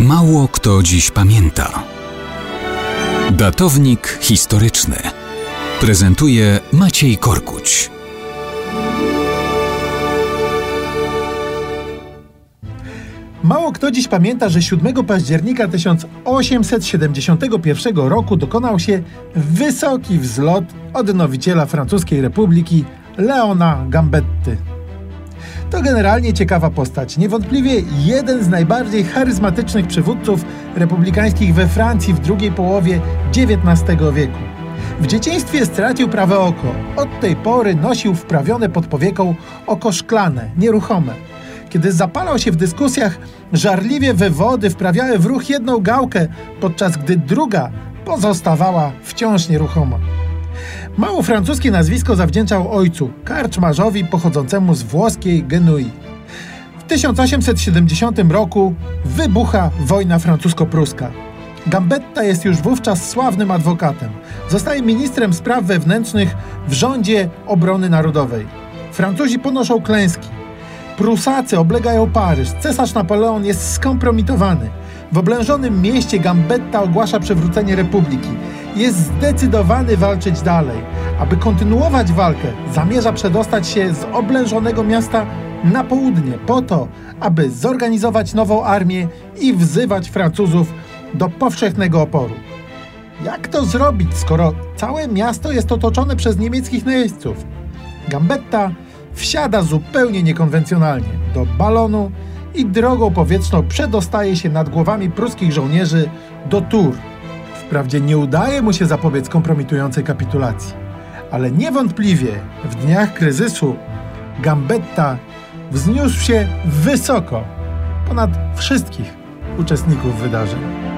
Mało kto dziś pamięta. Datownik historyczny prezentuje Maciej Korkuć. Mało kto dziś pamięta, że 7 października 1871 roku dokonał się wysoki wzlot odnowiciela francuskiej republiki Leona Gambetty. To generalnie ciekawa postać, niewątpliwie jeden z najbardziej charyzmatycznych przywódców republikańskich we Francji w drugiej połowie XIX wieku. W dzieciństwie stracił prawe oko. Od tej pory nosił wprawione pod powieką oko szklane, nieruchome. Kiedy zapalał się w dyskusjach, żarliwie wywody wprawiały w ruch jedną gałkę, podczas gdy druga pozostawała wciąż nieruchoma. Mało francuskie nazwisko zawdzięczał ojcu, karczmarzowi pochodzącemu z włoskiej Genui. W 1870 roku wybucha wojna francusko-pruska. Gambetta jest już wówczas sławnym adwokatem. Zostaje ministrem spraw wewnętrznych w rządzie obrony narodowej. Francuzi ponoszą klęski. Prusacy oblegają Paryż. Cesarz Napoleon jest skompromitowany. W oblężonym mieście Gambetta ogłasza przywrócenie republiki. Jest zdecydowany walczyć dalej. Aby kontynuować walkę, zamierza przedostać się z oblężonego miasta na południe, po to, aby zorganizować nową armię i wzywać Francuzów do powszechnego oporu. Jak to zrobić, skoro całe miasto jest otoczone przez niemieckich najeźdźców? Gambetta wsiada zupełnie niekonwencjonalnie do balonu i drogą powietrzną przedostaje się nad głowami pruskich żołnierzy do Tours. Wprawdzie nie udaje mu się zapobiec kompromitującej kapitulacji, ale niewątpliwie w dniach kryzysu Gambetta wzniósł się wysoko ponad wszystkich uczestników wydarzeń.